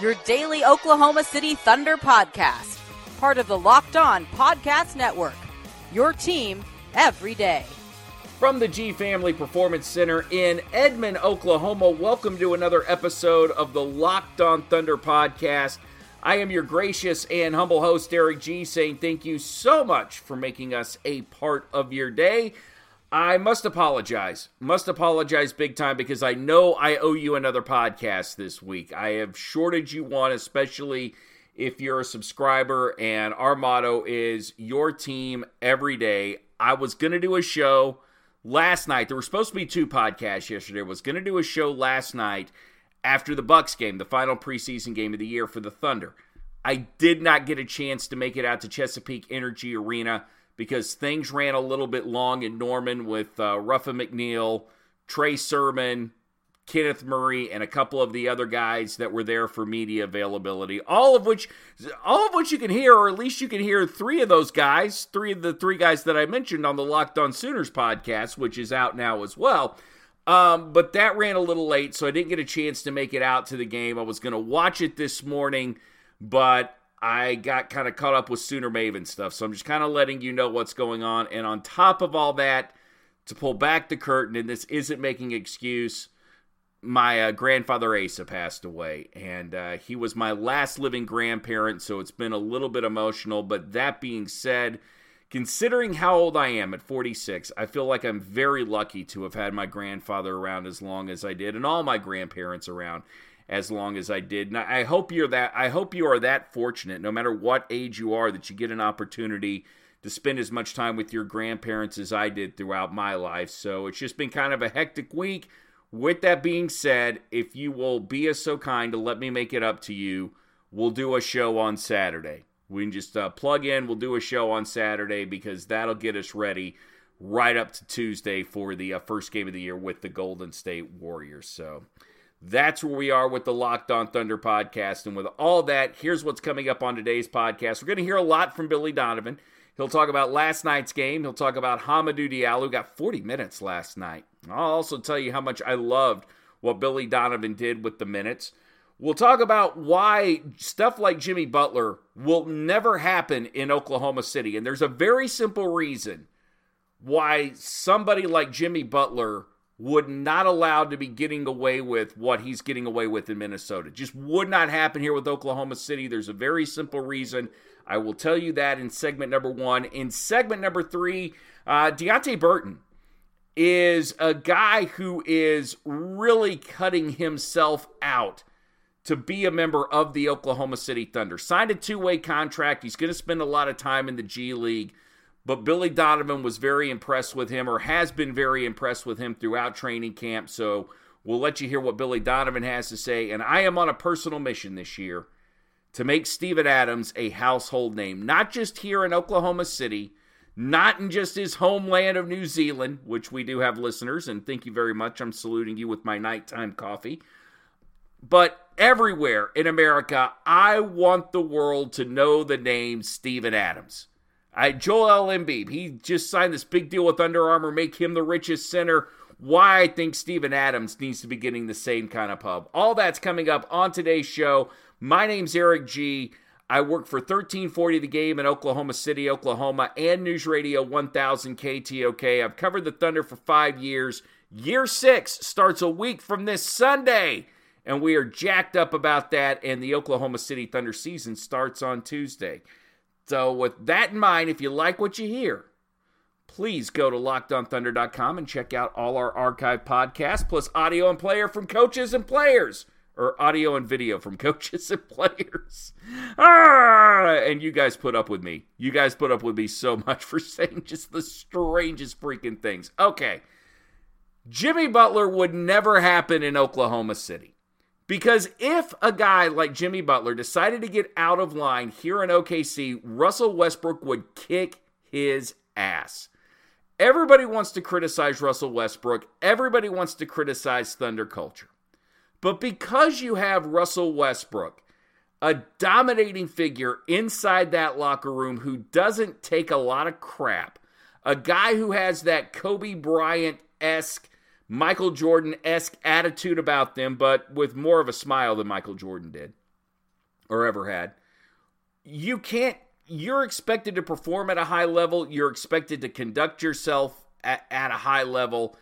your daily Oklahoma City Thunder podcast, part of the Locked On Podcast Network. Your team every day. From the G Family Performance Center in Edmond, Oklahoma, welcome to another episode of the Locked On Thunder podcast. I am your gracious and humble host, Eric G, saying thank you so much for making us a part of your day. I must apologize, must apologize big time because I know I owe you another podcast this week. I have shorted you one, especially if you're a subscriber, and our motto is your team every day. I was going to do a show last night. There were supposed to be two podcasts yesterday. Was going to do a show last night after the bucks game the final preseason game of the year for the thunder. I did not get a chance to make it out to chesapeake energy arena because things ran a little bit long in norman with uh, Ruffin McNeill trey sermon Kenneth Murray and a couple of the other guys that were there for media availability. All of which, all of which you can hear, or at least you can hear three of those guys, three of the three guys that I mentioned on the Locked On Sooners podcast, which is out now as well. Um, but that ran a little late, so I didn't get a chance to make it out to the game. I was going to watch it this morning, but I got kind of caught up with Sooner Maven stuff. So I'm just kind of letting you know what's going on. And on top of all that, to pull back the curtain, and this isn't making excuse my uh, grandfather Asa passed away, and uh, he was my last living grandparent, so it's been a little bit emotional. But that being said, considering how old I am at 46, I feel like I'm very lucky to have had my grandfather around as long as I did, and all my grandparents around as long as I did. And I hope you're that. I hope you are that fortunate, no matter what age you are, that you get an opportunity to spend as much time with your grandparents as I did throughout my life. So it's just been kind of a hectic week with that being said, if you will be so kind to let me make it up to you, we'll do a show on Saturday. We can just uh, plug in, we'll do a show on Saturday because that'll get us ready right up to Tuesday for the uh, first game of the year with the Golden State Warriors. So that's where we are with the Locked On Thunder podcast. And with all that, here's what's coming up on today's podcast. We're going to hear a lot from Billy Donovan. He'll talk about last night's game. He'll talk about Hamidou Diallo, got 40 minutes last night. I'll also tell you how much I loved what Billy Donovan did with the minutes. We'll talk about why stuff like Jimmy Butler will never happen in Oklahoma City. And there's a very simple reason why somebody like Jimmy Butler would not allow to be getting away with what he's getting away with in Minnesota. Just would not happen here with Oklahoma City. There's a very simple reason. I will tell you that in segment number one. In segment number three, uh, Deonte Burton is a guy who is really cutting himself out to be a member of the Oklahoma City Thunder. Signed a two way contract. He's going to spend a lot of time in the G League. But Billy Donovan was very impressed with him, or has been very impressed with him throughout training camp. So we'll let you hear what Billy Donovan has to say. And I am on a personal mission this year to make Steven Adams a household name, not just here in Oklahoma City, not in just his homeland of New Zealand, which we do have listeners, and thank you very much. I'm saluting you with my nighttime coffee. But everywhere in America, I want the world to know the name Steven Adams. I, Joel Embiid, he just signed this big deal with Under Armour, make him the richest center. Why I think Steven Adams needs to be getting the same kind of pub. All that's coming up on today's show. My name's Eric G. I work for 1340 The Game in Oklahoma City, Oklahoma, and News Radio 1000 KTOK. I've covered the Thunder for five years. Year six starts a week from this Sunday, and we are jacked up about that. And the Oklahoma City Thunder season starts on Tuesday. So, with that in mind, if you like what you hear, please go to lockedonthunder.com and check out all our archive podcasts, plus audio and player from coaches and players or audio and video from coaches and players. Ah, and you guys put up with me. You guys put up with me so much for saying just the strangest freaking things. Okay. Jimmy Butler would never happen in Oklahoma City. Because if a guy like Jimmy Butler decided to get out of line here in OKC, Russell Westbrook would kick his ass. Everybody wants to criticize Russell Westbrook. Everybody wants to criticize Thunder culture. But because you have Russell Westbrook, a dominating figure inside that locker room who doesn't take a lot of crap, a guy who has that Kobe Bryant esque, Michael Jordan esque attitude about them, but with more of a smile than Michael Jordan did or ever had. You can't, you're expected to perform at a high level. You're expected to conduct yourself at, at a high level.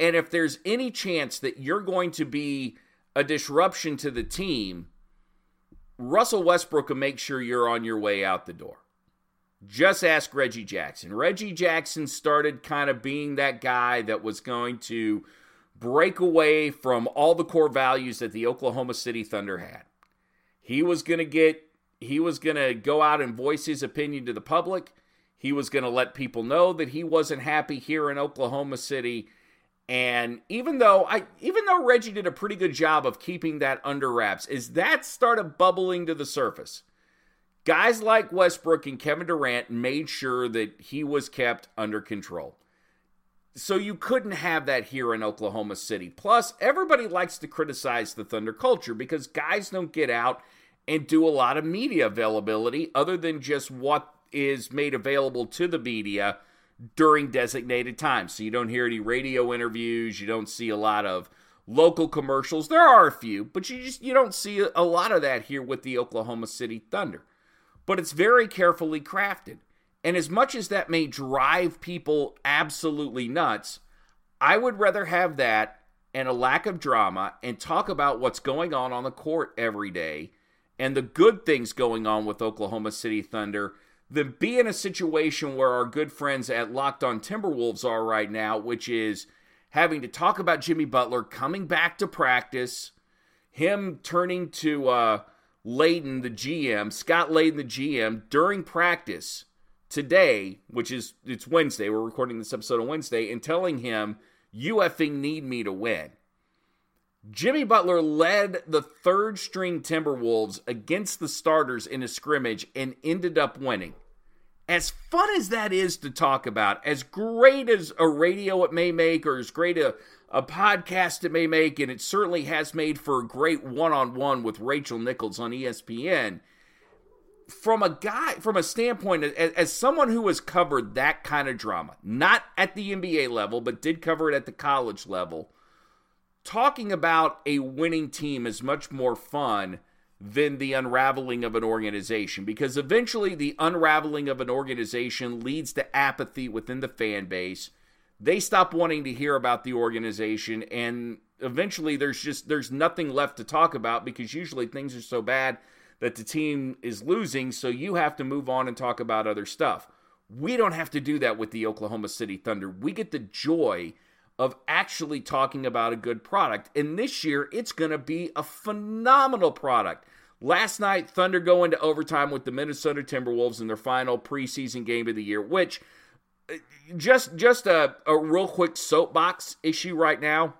And if there's any chance that you're going to be a disruption to the team, Russell Westbrook will make sure you're on your way out the door. Just ask Reggie Jackson. Reggie Jackson started kind of being that guy that was going to break away from all the core values that the Oklahoma City Thunder had. He was going to get he was going to go out and voice his opinion to the public. He was going to let people know that he wasn't happy here in Oklahoma City. And even though I even though Reggie did a pretty good job of keeping that under wraps, is that started bubbling to the surface, guys like Westbrook and Kevin Durant made sure that he was kept under control. So you couldn't have that here in Oklahoma City. Plus, everybody likes to criticize the Thunder culture because guys don't get out and do a lot of media availability other than just what is made available to the media during designated times. So you don't hear any radio interviews, you don't see a lot of local commercials. There are a few, but you just you don't see a lot of that here with the Oklahoma City Thunder. But it's very carefully crafted. And as much as that may drive people absolutely nuts, I would rather have that and a lack of drama and talk about what's going on on the court every day and the good things going on with Oklahoma City Thunder than be in a situation where our good friends at Locked On Timberwolves are right now, which is having to talk about Jimmy Butler coming back to practice, him turning to uh, Layden, the GM, Scott Layden, the GM, during practice today, which is it's Wednesday. We're recording this episode on Wednesday, and telling him, "You effing need me to win." Jimmy Butler led the third string Timberwolves against the starters in a scrimmage and ended up winning. As fun as that is to talk about, as great as a radio it may make, or as great a, a podcast it may make, and it certainly has made for a great one on one with Rachel Nichols on ESPN. From a guy, from a standpoint, as, as someone who has covered that kind of drama, not at the NBA level, but did cover it at the college level, talking about a winning team is much more fun than the unraveling of an organization because eventually the unraveling of an organization leads to apathy within the fan base. They stop wanting to hear about the organization and eventually there's just there's nothing left to talk about because usually things are so bad that the team is losing so you have to move on and talk about other stuff. We don't have to do that with the Oklahoma City Thunder. We get the joy of actually talking about a good product. And this year, it's going to be a phenomenal product. Last night, Thunder go into overtime with the Minnesota Timberwolves in their final preseason game of the year, which uh, just just a, a real quick soapbox issue right now.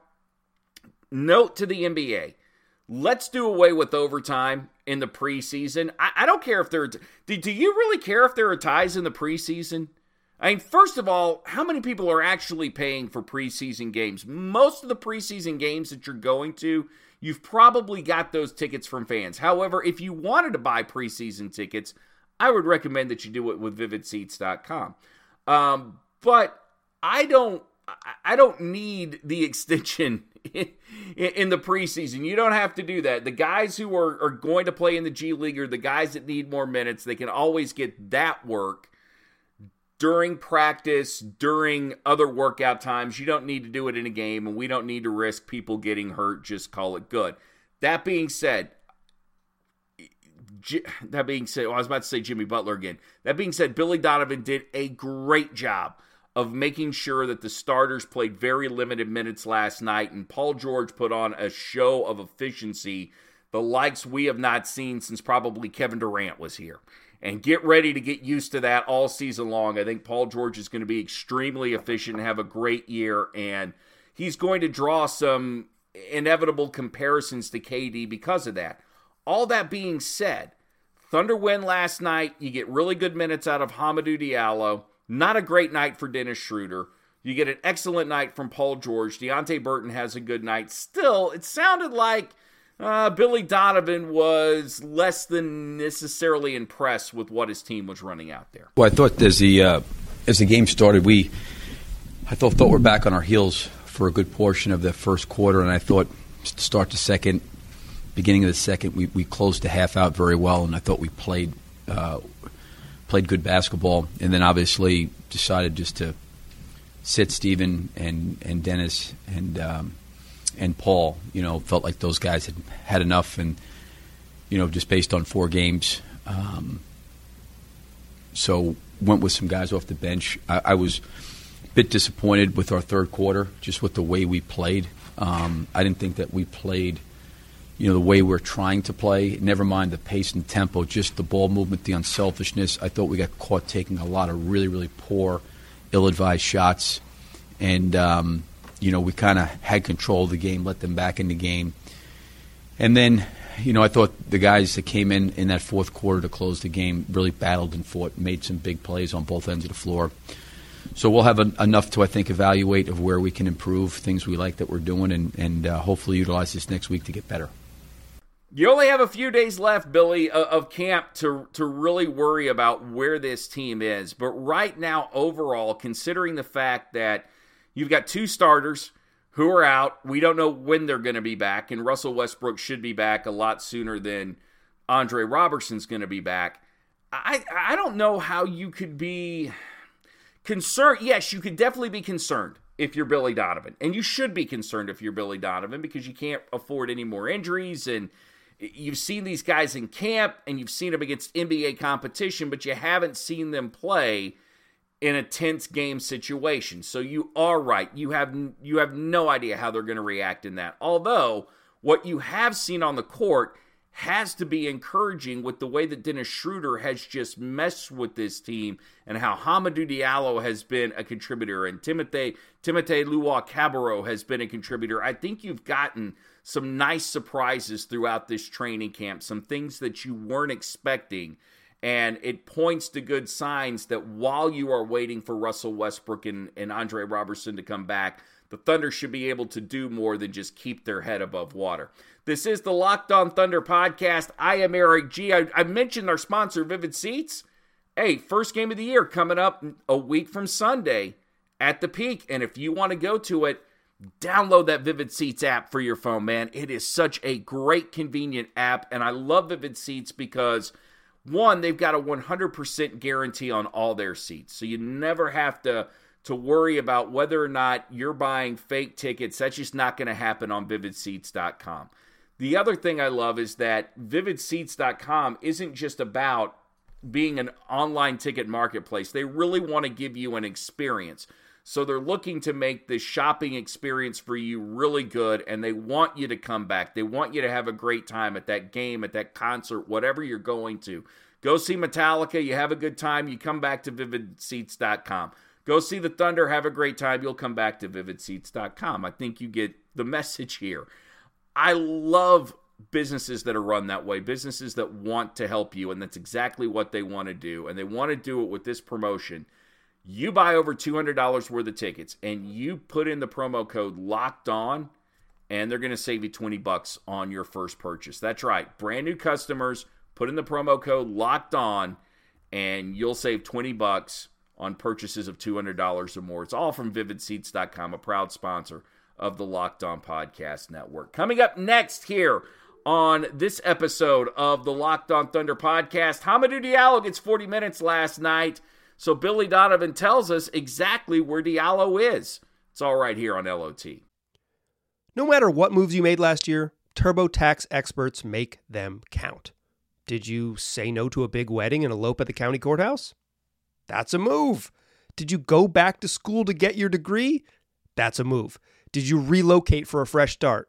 Note to the NBA. Let's do away with overtime in the preseason. I, I don't care if there. Do, do you really care if there are ties in the preseason? I mean, first of all, how many people are actually paying for preseason games? Most of the preseason games that you're going to, you've probably got those tickets from fans. However, if you wanted to buy preseason tickets, I would recommend that you do it with vividseats.com. Um, but I don't I don't need the extension in, the preseason. You don't have to do that. The guys who are, are going to play in the G League are the guys that need more minutes. They can always get that work during practice, during other workout times. You don't need to do it in a game, and we don't need to risk people getting hurt. Just call it good. That being said, that being said, well, I was about to say Jimmy Butler again. That being said, Billy Donovan did a great job of making sure that the starters played very limited minutes last night, and Paul George put on a show of efficiency, the likes we have not seen since probably Kevin Durant was here and get ready to get used to that all season long. I think Paul George is going to be extremely efficient and have a great year, and he's going to draw some inevitable comparisons to KD because of that. All that being said, Thunder win last night. You get really good minutes out of Hamidou Diallo. Not a great night for Dennis Schroeder. You get an excellent night from Paul George. Deonte Burton has a good night. Still, it sounded like uh, Billy Donovan was less than necessarily impressed with what his team was running out there. Well, I thought as the uh, as the game started, we I thought thought we're back on our heels for a good portion of the first quarter, and I thought start the second, beginning of the second, we, we closed the half out very well, and I thought we played uh, played good basketball, and then obviously decided just to sit Steven and and Dennis and um, and Paul. You know, felt like those guys had had enough, and you know, just based on four games. Um, so went with some guys off the bench. I, I was bit disappointed with our third quarter, just with the way we played. Um, I didn't think that we played, you know, the way we're trying to play. Never mind the pace and tempo, just the ball movement, the unselfishness. I thought we got caught taking a lot of really, really poor, ill-advised shots, and um, you know, we kind of had control of the game, let them back in the game, and then. You know, I thought the guys that came in in that fourth quarter to close the game really battled and fought, made some big plays on both ends of the floor. So we'll have enough to, I think, evaluate of where we can improve things we like that we're doing, and, and uh, hopefully utilize this next week to get better. You only have a few days left, Billy, of camp to to really worry about where this team is. But right now, overall, considering the fact that you've got two starters who are out, we don't know when they're going to be back, and Russell Westbrook should be back a lot sooner than Andre Roberson's going to be back. I I don't know how you could be concerned. yes, you could definitely be concerned if you're Billy Donovan. And you should be concerned if you're Billy Donovan because you can't afford any more injuries. And you've seen these guys in camp and you've seen them against NBA competition, but you haven't seen them play in a tense game situation. So you are right. You have you have no idea how they're going to react in that. Although what you have seen on the court has to be encouraging with the way that Dennis Schroeder has just messed with this team and how Hamidou Diallo has been a contributor and Timothy Timothy Luwawu-Cabarrot has been a contributor. I think you've gotten some nice surprises throughout this training camp, some things that you weren't expecting. And it points to good signs that while you are waiting for Russell Westbrook and, and Andre Roberson to come back, the Thunder should be able to do more than just keep their head above water. This is the Locked On Thunder podcast. I am Eric G. I, I mentioned our sponsor, Vivid Seats. Hey, first game of the year coming up a week from Sunday at the peak. And if you want to go to it, download that Vivid Seats app for your phone, man. It is such a great, convenient app. And I love Vivid Seats because, one, they've got a 100% guarantee on all their seats. So you never have to to worry about whether or not you're buying fake tickets. That's just not going to happen on vividseats.com. The other thing I love is that vividseats.com isn't just about being an online ticket marketplace. They really want to give you an experience. So they're looking to make the shopping experience for you really good and they want you to come back. They want you to have a great time at that game, at that concert, whatever you're going to. Go see Metallica, you have a good time, you come back to vividseats.com. Go see the Thunder, have a great time, you'll come back to vividseats.com. I think you get the message here. I love businesses that are run that way, businesses that want to help you, and that's exactly what they want to do. And they want to do it with this promotion. You buy over $200 worth of tickets and you put in the promo code locked on, and they're going to save you 20 bucks on your first purchase. That's right. Brand new customers, put in the promo code locked on, and you'll save 20 bucks on purchases of $200 or more. It's all from vividseats.com, a proud sponsor of the Locked On Podcast Network. Coming up next here on this episode of the Locked On Thunder podcast, Hamidou Diallo gets 40 minutes last night. So Billy Donovan tells us exactly where Diallo is. It's all right here on LOT. No matter what moves you made last year, TurboTax experts make them count. Did you say no to a big wedding and elope at the county courthouse? That's a move. Did you go back to school to get your degree? That's a move. Did you relocate for a fresh start?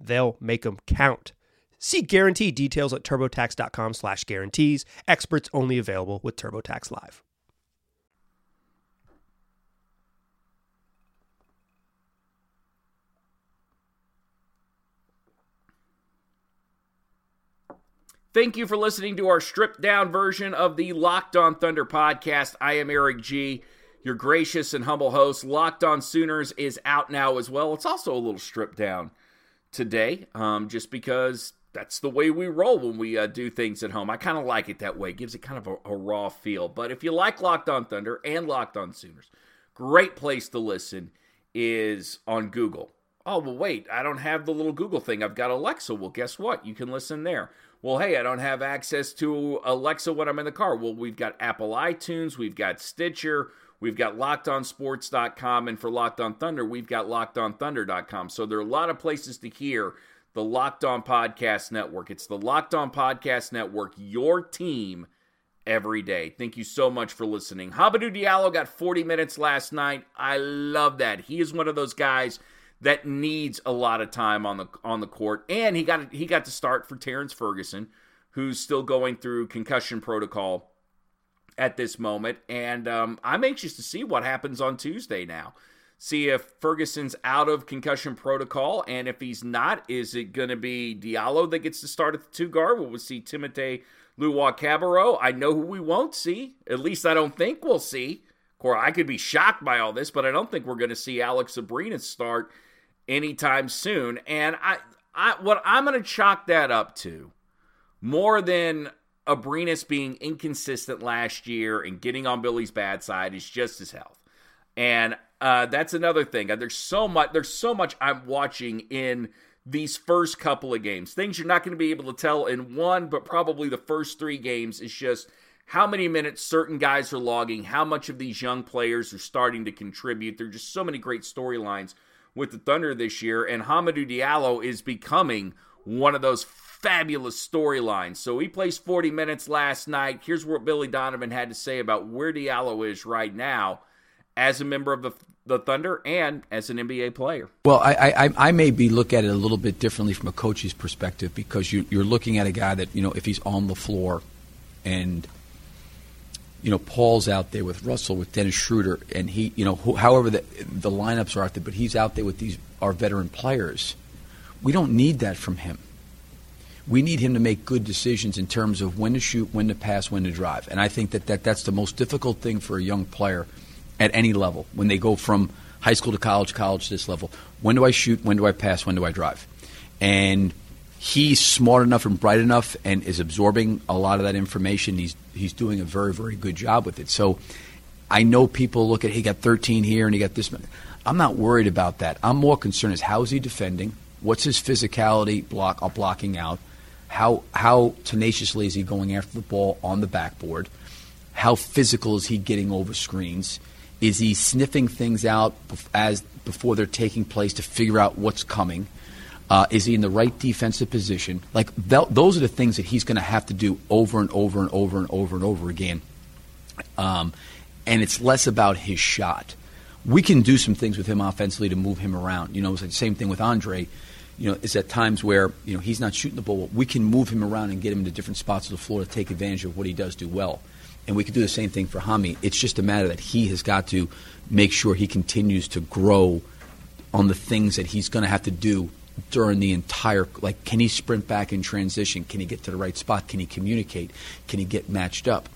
They'll make them count. See guarantee details at turbotax.com slash guarantees. Experts only available with TurboTax Live. Thank you for listening to our stripped down version of the Locked On Thunder podcast. I am Eric G, your gracious and humble host. Locked On Sooners is out now as well. It's also a little stripped down today, um, just because that's the way we roll when we uh, do things at home. I kind of like it that way. It gives it kind of a, a raw feel. But if you like Locked On Thunder and Locked On Sooners, great place to listen is on Google. Oh, well, wait, I don't have the little Google thing. I've got Alexa. Well, guess what? You can listen there. Well, hey, I don't have access to Alexa when I'm in the car. Well, we've got Apple iTunes, we've got Stitcher, we've got lockedonsports.com, and for Locked On Thunder, we've got lockedonthunder.com. So there are a lot of places to hear the Locked On Podcast Network. It's the Locked On Podcast Network, your team every day. Thank you so much for listening. Hamidou Diallo got 40 minutes last night. I love that. He is one of those guys – that needs a lot of time on the on the court. And he got he got to start for Terrence Ferguson, who's still going through concussion protocol at this moment. And um, I'm anxious to see what happens on Tuesday now. See if Ferguson's out of concussion protocol, and if he's not, is it going to be Diallo that gets to start at the two guard? Will we see Timothy Luwawu-Cabarrot? I know who we won't see. At least I don't think we'll see. Or I could be shocked by all this, but I don't think we're going to see Alex Abrines start anytime soon. And I, I what I'm going to chalk that up to more than Abrines being inconsistent last year and getting on Billy's bad side is just his health. And uh, that's another thing. There's so much. There's so much I'm watching in these first couple of games. Things you're not going to be able to tell in one, but probably the first three games is just how many minutes certain guys are logging, how much of these young players are starting to contribute. There are just so many great storylines with the Thunder this year, and Hamidou Diallo is becoming one of those fabulous storyline. So he plays 40 minutes last night. Here's what Billy Donovan had to say about where Diallo is right now as a member of the the Thunder and as an NBA player. Well, I, I, I may be look at it a little bit differently from a coach's perspective because you, you're looking at a guy that you know if he's on the floor and you know, Paul's out there with Russell, with Dennis Schroeder, and he, you know, however the, the lineups are out there, but he's out there with these our veteran players. We don't need that from him. We need him to make good decisions in terms of when to shoot, when to pass, when to drive. And I think that, that that's the most difficult thing for a young player at any level when they go from high school to college, college to this level. When do I shoot? When do I pass? When do I drive? And he's smart enough and bright enough and is absorbing a lot of that information. He's he's doing a very very good job with it. So I know people look at he got 13 here and he got this. I'm not worried about that. I'm more concerned is how is he defending? What's his physicality block uh, blocking out? How how tenaciously is he going after the ball on the backboard? How physical is he getting over screens? Is he sniffing things out as before they're taking place to figure out what's coming? Uh, is he in the right defensive position? Like th- those are the things that he's going to have to do over and over and over and over and over again. Um, and it's less about his shot. We can do some things with him offensively to move him around. You know, it's like the same thing with Andre. You know, it's at times where you know he's not shooting the ball. We can move him around and get him to different spots of the floor to take advantage of what he does do well. And we can do the same thing for Hami. It's just a matter that he has got to make sure he continues to grow on the things that he's going to have to do during the entire like can he sprint back in transition can he get to the right spot can he communicate can he get matched up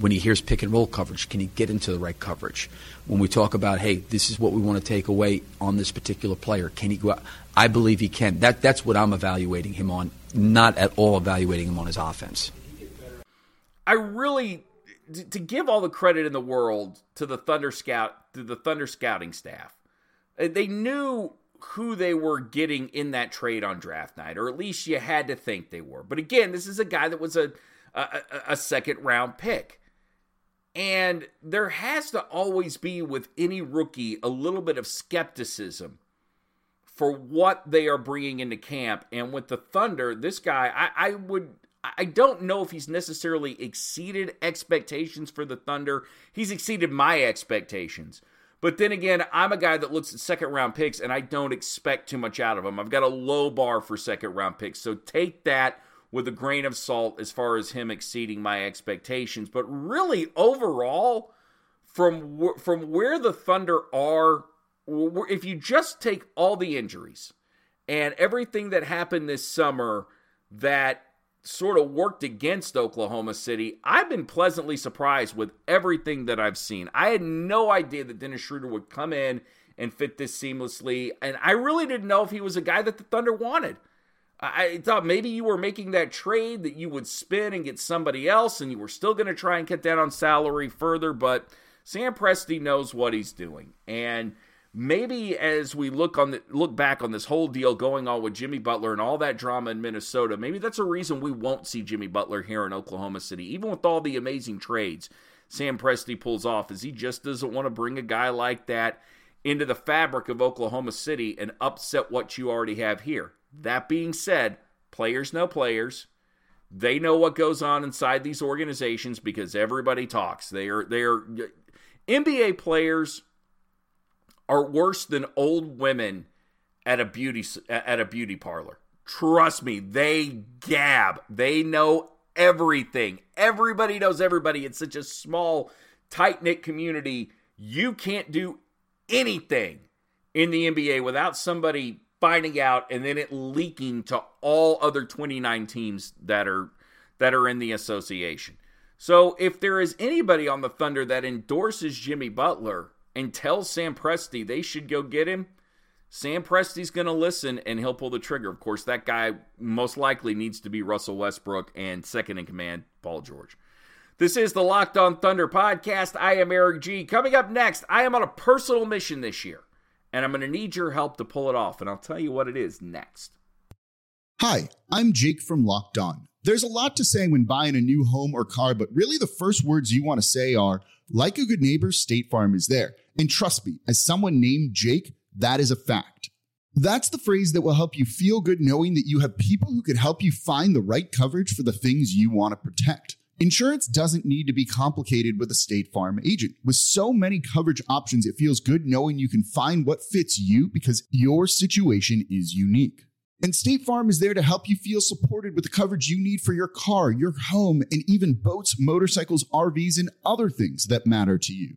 when he hears pick and roll coverage can he get into the right coverage when we talk about hey this is what we want to take away on this particular player can he go out i believe he can that that's what i'm evaluating him on not at all evaluating him on his offense i really to give all the credit in the world to the thunder scout to the thunder scouting staff eh, they knew who they were getting in that trade on draft night, or at least you had to think they were. But again, this is a guy that was a, a, a second round pick. And there has to always be with any rookie a little bit of skepticism for what they are bringing into camp. And with the Thunder, this guy, I, I would. I don't know if he's necessarily exceeded expectations for the Thunder. He's exceeded my expectations. But then again, I'm a guy that looks at second round picks and I don't expect too much out of them. I've got a low bar for second round picks. So take that with a grain of salt as far as him exceeding my expectations. But really, overall, from from where the Thunder are, if you just take all the injuries and everything that happened this summer that sort of worked against Oklahoma City, I've been pleasantly surprised with everything that I've seen. I had no idea that Dennis Schroeder would come in and fit this seamlessly, and I really didn't know if he was a guy that the Thunder wanted. I thought maybe you were making that trade that you would spin and get somebody else, and you were still going to try and cut down on salary further, but Sam Presti knows what he's doing. And maybe as we look on the, look back on this whole deal going on with Jimmy Butler and all that drama in Minnesota, maybe that's a reason we won't see Jimmy Butler here in Oklahoma City, even with all the amazing trades Sam Presti pulls off, is he just doesn't want to bring a guy like that into the fabric of Oklahoma City and upset what you already have here. That being said, players know players. They know what goes on inside these organizations because everybody talks. They are they are NBA players are worse than old women at a beauty at a beauty parlor. Trust me, they gab. They know everything. Everybody knows everybody. It's such a small, tight-knit community. You can't do anything in the NBA without somebody finding out and then it leaking to all other 29 teams that are that are in the association. So if there is anybody on the Thunder that endorses Jimmy Butler and tells Sam Presti they should go get him, Sam Presti's going to listen and he'll pull the trigger. Of course, that guy most likely needs to be Russell Westbrook and second in command Paul George. This is the Locked On Thunder podcast. I am Eric G. Coming up next, I am on a personal mission this year and I'm going to need your help to pull it off. And I'll tell you what it is next. Hi, I'm Jake from Locked On. There's a lot to say when buying a new home or car, but really the first words you want to say are, like a good neighbor, State Farm is there. And trust me, as someone named Jake, that is a fact. That's the phrase that will help you feel good knowing that you have people who can help you find the right coverage for the things you want to protect. Insurance doesn't need to be complicated with a State Farm agent. With so many coverage options, it feels good knowing you can find what fits you because your situation is unique. And State Farm is there to help you feel supported with the coverage you need for your car, your home, and even boats, motorcycles, RVs, and other things that matter to you.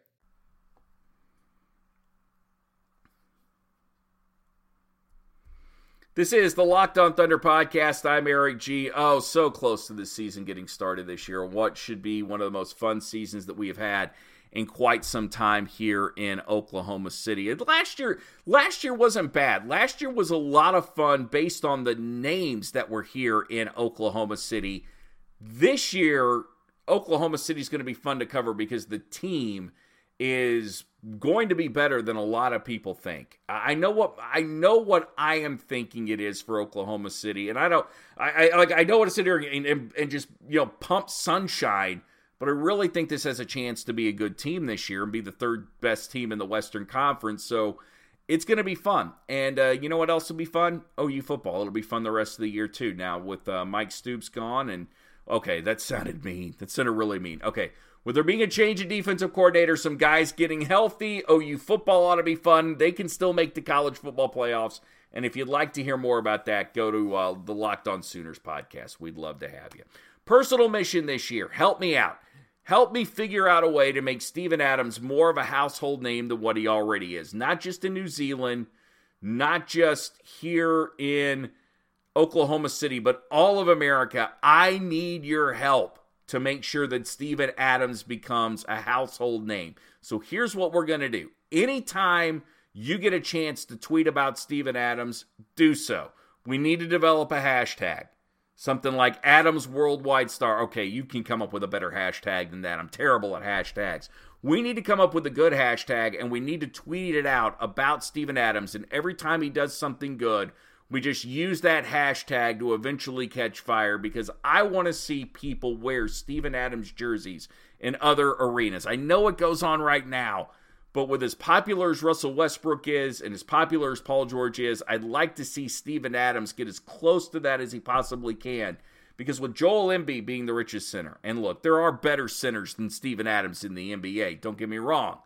This is the Locked On Thunder podcast. I'm Eric G. Oh, so close to the season getting started this year. What should be one of the most fun seasons that we have had in quite some time here in Oklahoma City. And last year, last year wasn't bad. Last year was a lot of fun based on the names that were here in Oklahoma City. This year, Oklahoma City is going to be fun to cover because the team is going to be better than a lot of people think. I know what I know what I am thinking it is for Oklahoma City, and I don't. I, I like I don't want to sit here and, and, and just you know pump sunshine, but I really think this has a chance to be a good team this year and be the third best team in the Western Conference. So it's going to be fun. And uh, you know what else will be fun? OU football. It'll be fun the rest of the year too. Now with uh, Mike Stoops gone, and okay, that sounded mean. That sounded really mean. Okay. With there being a change in defensive coordinator, some guys getting healthy, OU football ought to be fun. They can still make the college football playoffs. And if you'd like to hear more about that, go to uh, the Locked On Sooners podcast. We'd love to have you. Personal mission this year help me out. Help me figure out a way to make Steven Adams more of a household name than what he already is. Not just in New Zealand, not just here in Oklahoma City, but all of America. I need your help to make sure that Steven Adams becomes a household name. So here's what we're going to do. Anytime you get a chance to tweet about Steven Adams, do so. We need to develop a hashtag. Something like Adams Worldwide Star. Okay, you can come up with a better hashtag than that. I'm terrible at hashtags. We need to come up with a good hashtag and we need to tweet it out about Steven Adams. And every time he does something good, we just use that hashtag to eventually catch fire because I want to see people wear Steven Adams jerseys in other arenas. I know it goes on right now, but with as popular as Russell Westbrook is and as popular as Paul George is, I'd like to see Steven Adams get as close to that as he possibly can because with Joel Embiid being the richest center, and look, there are better centers than Steven Adams in the NBA, don't get me wrong.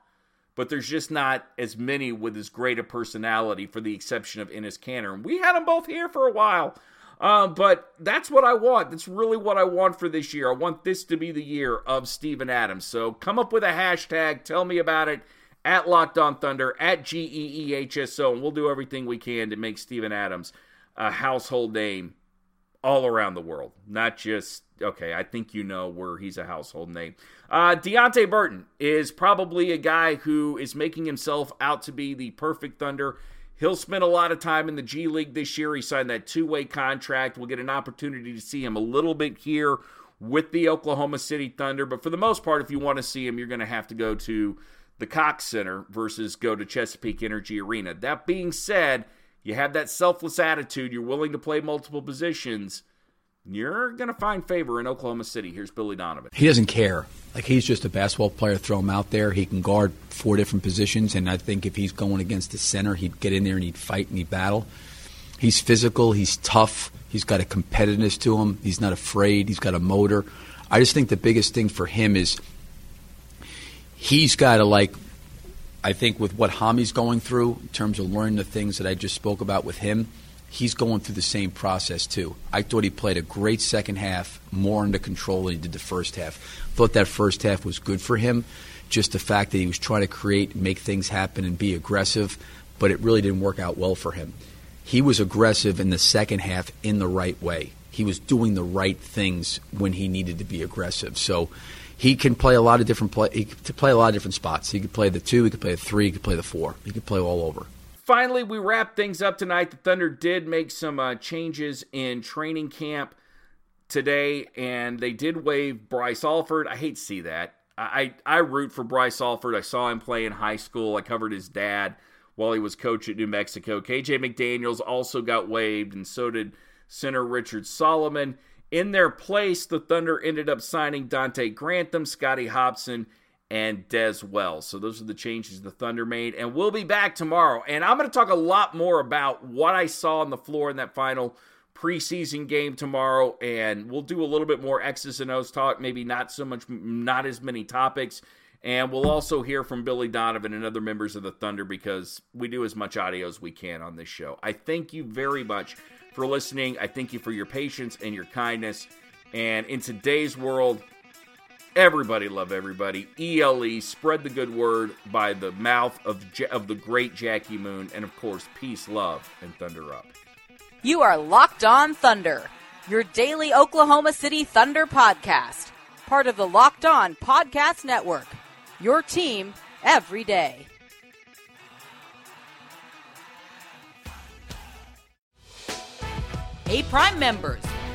But there's just not as many with as great a personality, for the exception of Enes Kanter. And we had them both here for a while. Uh, but that's what I want. That's really what I want for this year. I want this to be the year of Steven Adams. So come up with a hashtag. Tell me about it at Locked On Thunder, at GEEHSO, and we'll do everything we can to make Steven Adams a household name all around the world, not just okay. I think you know where he's a household name. Uh, Deonte Burton is probably a guy who is making himself out to be the perfect Thunder. He'll spend a lot of time in the G League this year. He signed that two way contract. We'll get an opportunity to see him a little bit here with the Oklahoma City Thunder. But for the most part, if you want to see him, you're going to have to go to the Cox Center versus go to Chesapeake Energy Arena. That being said, you have that selfless attitude, you're willing to play multiple positions, you're going to find favor in Oklahoma City. Here's Billy Donovan. He doesn't care. Like he's just a basketball player. Throw him out there. He can guard four different positions, and I think if he's going against the center, he'd get in there and he'd fight and he'd battle. He's physical. He's tough. He's got a competitiveness to him. He's not afraid. He's got a motor. I just think the biggest thing for him is he's got to like I think with what Hami's going through in terms of learning the things that I just spoke about with him, he's going through the same process too. I thought he played a great second half, more under control than he did the first half. Thought that first half was good for him, just the fact that he was trying to create, make things happen, and be aggressive, but it really didn't work out well for him. He was aggressive in the second half in the right way. He was doing the right things when he needed to be aggressive. So he can play a lot of different play. He play a lot of different spots. He could play the two. He could play the three. He could play the four. He could play all over. Finally, we wrap things up tonight. The Thunder did make some uh, changes in training camp today, and they did waive Bryce Alford. I hate to see that. I, I, I root for Bryce Alford. I saw him play in high school. I covered his dad while he was coach at New Mexico. KJ McDaniels also got waived, and so did center Richard Solomon. In their place, the Thunder ended up signing Donte Grantham, Scotty Hopson, and Dez Wells. So those are the changes the Thunder made. And we'll be back tomorrow. And I'm going to talk a lot more about what I saw on the floor in that final preseason game tomorrow. And we'll do a little bit more X's and O's talk, maybe not so much, not as many topics. And we'll also hear from Billy Donovan and other members of the Thunder because we do as much audio as we can on this show. I thank you very much for listening. I thank you for your patience and your kindness. And in today's world, everybody love everybody. ELE, spread the good word by the mouth of, of the great Jackie Moon. And of course, peace, love, and thunder up. You are Locked On Thunder, your daily Oklahoma City Thunder podcast. Part of the Locked On Podcast Network. Your team every day. Hey, Prime members,